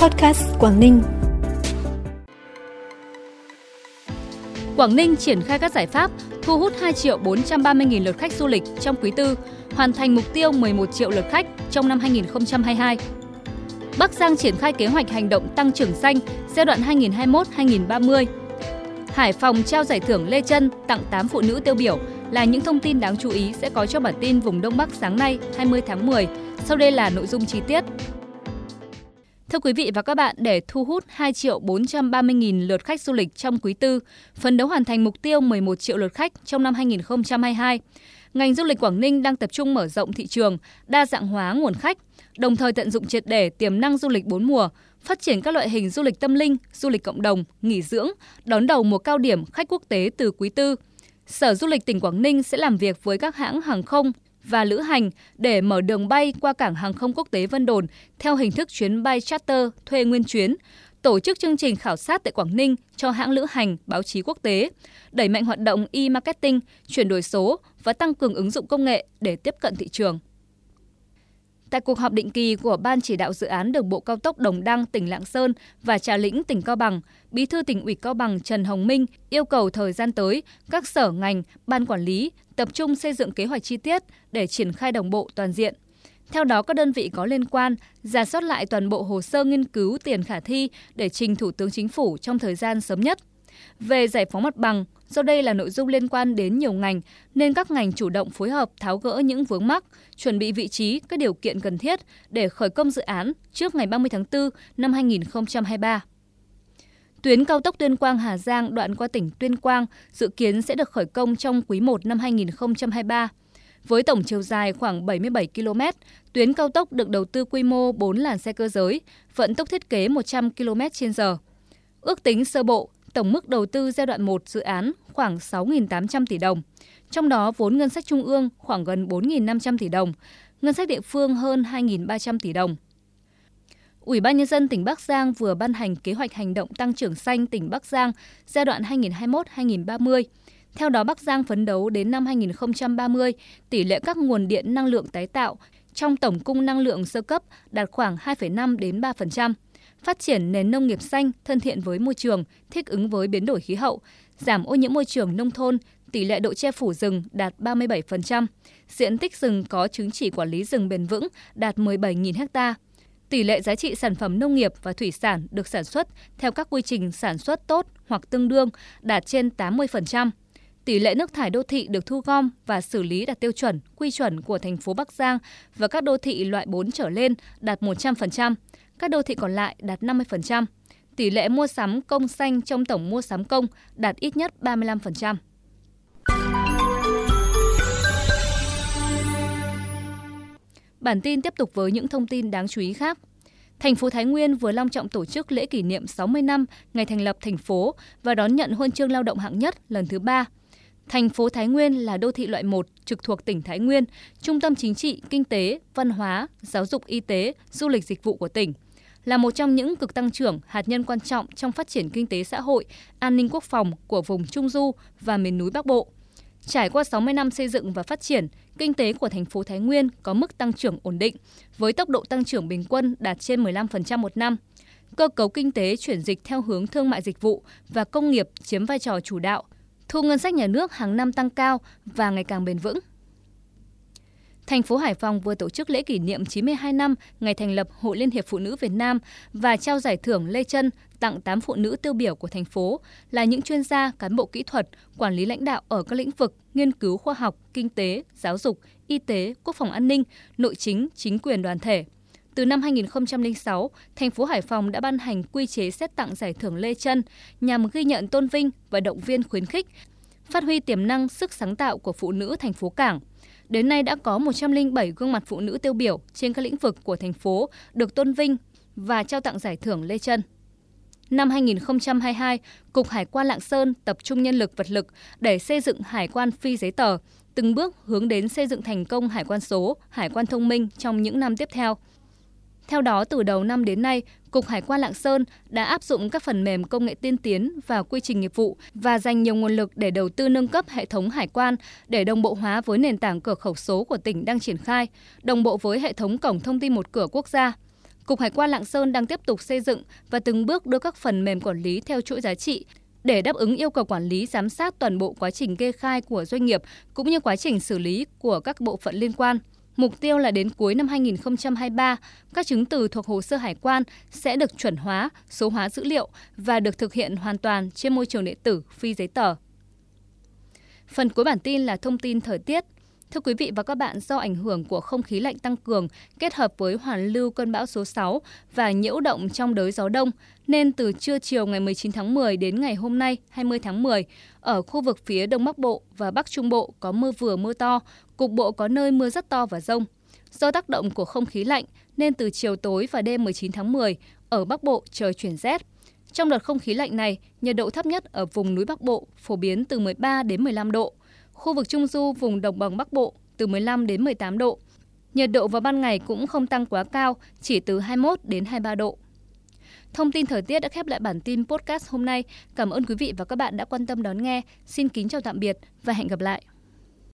Podcast Quảng Ninh. Quảng Ninh triển khai các giải pháp thu hút 2 triệu 430 nghìn lượt khách du lịch trong quý tư, hoàn thành mục tiêu 11 triệu lượt khách trong năm 2022. Bắc Giang triển khai kế hoạch hành động tăng trưởng xanh giai đoạn 2021-2030. Hải Phòng trao giải thưởng Lê Trân tặng 8 phụ nữ tiêu biểu là những thông tin đáng chú ý sẽ có trong bản tin vùng Đông Bắc sáng nay 20 tháng 10. Sau đây là nội dung chi tiết. Thưa quý vị và các bạn, để thu hút 2 triệu 430 nghìn lượt khách du lịch trong quý tư, phấn đấu hoàn thành mục tiêu 11 triệu lượt khách trong năm 2022, ngành du lịch Quảng Ninh đang tập trung mở rộng thị trường, đa dạng hóa nguồn khách, đồng thời tận dụng triệt để tiềm năng du lịch bốn mùa, phát triển các loại hình du lịch tâm linh, du lịch cộng đồng, nghỉ dưỡng, đón đầu mùa cao điểm khách quốc tế từ quý tư. Sở Du lịch tỉnh Quảng Ninh sẽ làm việc với các hãng hàng không, và lữ hành để mở đường bay qua cảng hàng không quốc tế Vân Đồn theo hình thức chuyến bay charter thuê nguyên chuyến, tổ chức chương trình khảo sát tại Quảng Ninh cho hãng lữ hành, báo chí quốc tế, đẩy mạnh hoạt động e-marketing, chuyển đổi số và tăng cường ứng dụng công nghệ để tiếp cận thị trường. Tại cuộc họp định kỳ của Ban chỉ đạo dự án đường bộ cao tốc Đồng Đăng tỉnh Lạng Sơn và Trà Lĩnh tỉnh Cao Bằng, Bí thư tỉnh ủy Cao Bằng Trần Hồng Minh yêu cầu thời gian tới các sở ngành, ban quản lý tập trung xây dựng kế hoạch chi tiết để triển khai đồng bộ toàn diện. Theo đó, các đơn vị có liên quan giả soát lại toàn bộ hồ sơ nghiên cứu tiền khả thi để trình Thủ tướng Chính phủ trong thời gian sớm nhất. Về giải phóng mặt bằng, do đây là nội dung liên quan đến nhiều ngành nên các ngành chủ động phối hợp tháo gỡ những vướng mắc, chuẩn bị vị trí các điều kiện cần thiết để khởi công dự án trước ngày 30 tháng 4 năm 2023. Tuyến cao tốc Tuyên Quang Hà Giang đoạn qua tỉnh Tuyên Quang dự kiến sẽ được khởi công trong quý 1 năm 2023. Với tổng chiều dài khoảng 77 km, tuyến cao tốc được đầu tư quy mô 4 làn xe cơ giới, vận tốc thiết kế 100 km/h. Ước tính sơ bộ, tổng mức đầu tư giai đoạn 1 dự án khoảng 6.800 tỷ đồng, trong đó vốn ngân sách trung ương khoảng gần 4.500 tỷ đồng, ngân sách địa phương hơn 2.300 tỷ đồng. Ủy ban Nhân dân tỉnh Bắc Giang vừa ban hành kế hoạch hành động tăng trưởng xanh tỉnh Bắc Giang giai đoạn 2021-2030. Theo đó, Bắc Giang phấn đấu đến năm 2030, tỷ lệ các nguồn điện năng lượng tái tạo trong tổng cung năng lượng sơ cấp đạt khoảng 2,5 đến 3%, phát triển nền nông nghiệp xanh thân thiện với môi trường, thích ứng với biến đổi khí hậu, giảm ô nhiễm môi trường nông thôn, tỷ lệ độ che phủ rừng đạt 37%, diện tích rừng có chứng chỉ quản lý rừng bền vững đạt 17.000 ha Tỷ lệ giá trị sản phẩm nông nghiệp và thủy sản được sản xuất theo các quy trình sản xuất tốt hoặc tương đương đạt trên 80%. Tỷ lệ nước thải đô thị được thu gom và xử lý đạt tiêu chuẩn, quy chuẩn của thành phố Bắc Giang và các đô thị loại 4 trở lên đạt 100%, các đô thị còn lại đạt 50%. Tỷ lệ mua sắm công xanh trong tổng mua sắm công đạt ít nhất 35%. Bản tin tiếp tục với những thông tin đáng chú ý khác. Thành phố Thái Nguyên vừa long trọng tổ chức lễ kỷ niệm 60 năm ngày thành lập thành phố và đón nhận huân chương lao động hạng nhất lần thứ ba. Thành phố Thái Nguyên là đô thị loại 1 trực thuộc tỉnh Thái Nguyên, trung tâm chính trị, kinh tế, văn hóa, giáo dục y tế, du lịch dịch vụ của tỉnh là một trong những cực tăng trưởng hạt nhân quan trọng trong phát triển kinh tế xã hội, an ninh quốc phòng của vùng Trung Du và miền núi Bắc Bộ. Trải qua 60 năm xây dựng và phát triển, kinh tế của thành phố Thái Nguyên có mức tăng trưởng ổn định, với tốc độ tăng trưởng bình quân đạt trên 15% một năm. Cơ cấu kinh tế chuyển dịch theo hướng thương mại dịch vụ và công nghiệp chiếm vai trò chủ đạo. Thu ngân sách nhà nước hàng năm tăng cao và ngày càng bền vững. Thành phố Hải Phòng vừa tổ chức lễ kỷ niệm 92 năm ngày thành lập Hội Liên hiệp Phụ nữ Việt Nam và trao giải thưởng Lê Trân tặng 8 phụ nữ tiêu biểu của thành phố là những chuyên gia, cán bộ kỹ thuật, quản lý lãnh đạo ở các lĩnh vực nghiên cứu khoa học, kinh tế, giáo dục, y tế, quốc phòng an ninh, nội chính, chính quyền đoàn thể. Từ năm 2006, thành phố Hải Phòng đã ban hành quy chế xét tặng giải thưởng Lê Trân nhằm ghi nhận tôn vinh và động viên khuyến khích phát huy tiềm năng sức sáng tạo của phụ nữ thành phố Cảng. Đến nay đã có 107 gương mặt phụ nữ tiêu biểu trên các lĩnh vực của thành phố được tôn vinh và trao tặng giải thưởng Lê Trân. Năm 2022, Cục Hải quan Lạng Sơn tập trung nhân lực vật lực để xây dựng hải quan phi giấy tờ, từng bước hướng đến xây dựng thành công hải quan số, hải quan thông minh trong những năm tiếp theo. Theo đó, từ đầu năm đến nay, Cục Hải quan Lạng Sơn đã áp dụng các phần mềm công nghệ tiên tiến và quy trình nghiệp vụ và dành nhiều nguồn lực để đầu tư nâng cấp hệ thống hải quan để đồng bộ hóa với nền tảng cửa khẩu số của tỉnh đang triển khai, đồng bộ với hệ thống cổng thông tin một cửa quốc gia. Cục Hải quan Lạng Sơn đang tiếp tục xây dựng và từng bước đưa các phần mềm quản lý theo chuỗi giá trị để đáp ứng yêu cầu quản lý giám sát toàn bộ quá trình kê khai của doanh nghiệp cũng như quá trình xử lý của các bộ phận liên quan. Mục tiêu là đến cuối năm 2023, các chứng từ thuộc hồ sơ hải quan sẽ được chuẩn hóa, số hóa dữ liệu và được thực hiện hoàn toàn trên môi trường điện tử phi giấy tờ. Phần cuối bản tin là thông tin thời tiết. Thưa quý vị và các bạn, do ảnh hưởng của không khí lạnh tăng cường kết hợp với hoàn lưu cơn bão số 6 và nhiễu động trong đới gió đông, nên từ trưa chiều ngày 19 tháng 10 đến ngày hôm nay 20 tháng 10, ở khu vực phía Đông Bắc Bộ và Bắc Trung Bộ có mưa vừa mưa to, cục bộ có nơi mưa rất to và rông. Do tác động của không khí lạnh nên từ chiều tối và đêm 19 tháng 10, ở Bắc Bộ trời chuyển rét. Trong đợt không khí lạnh này, nhiệt độ thấp nhất ở vùng núi Bắc Bộ phổ biến từ 13 đến 15 độ, Khu vực Trung Du, vùng đồng bằng Bắc Bộ từ 15 đến 18 độ. Nhiệt độ vào ban ngày cũng không tăng quá cao, chỉ từ 21 đến 23 độ. Thông tin thời tiết đã khép lại bản tin podcast hôm nay. Cảm ơn quý vị và các bạn đã quan tâm đón nghe. Xin kính chào tạm biệt và hẹn gặp lại.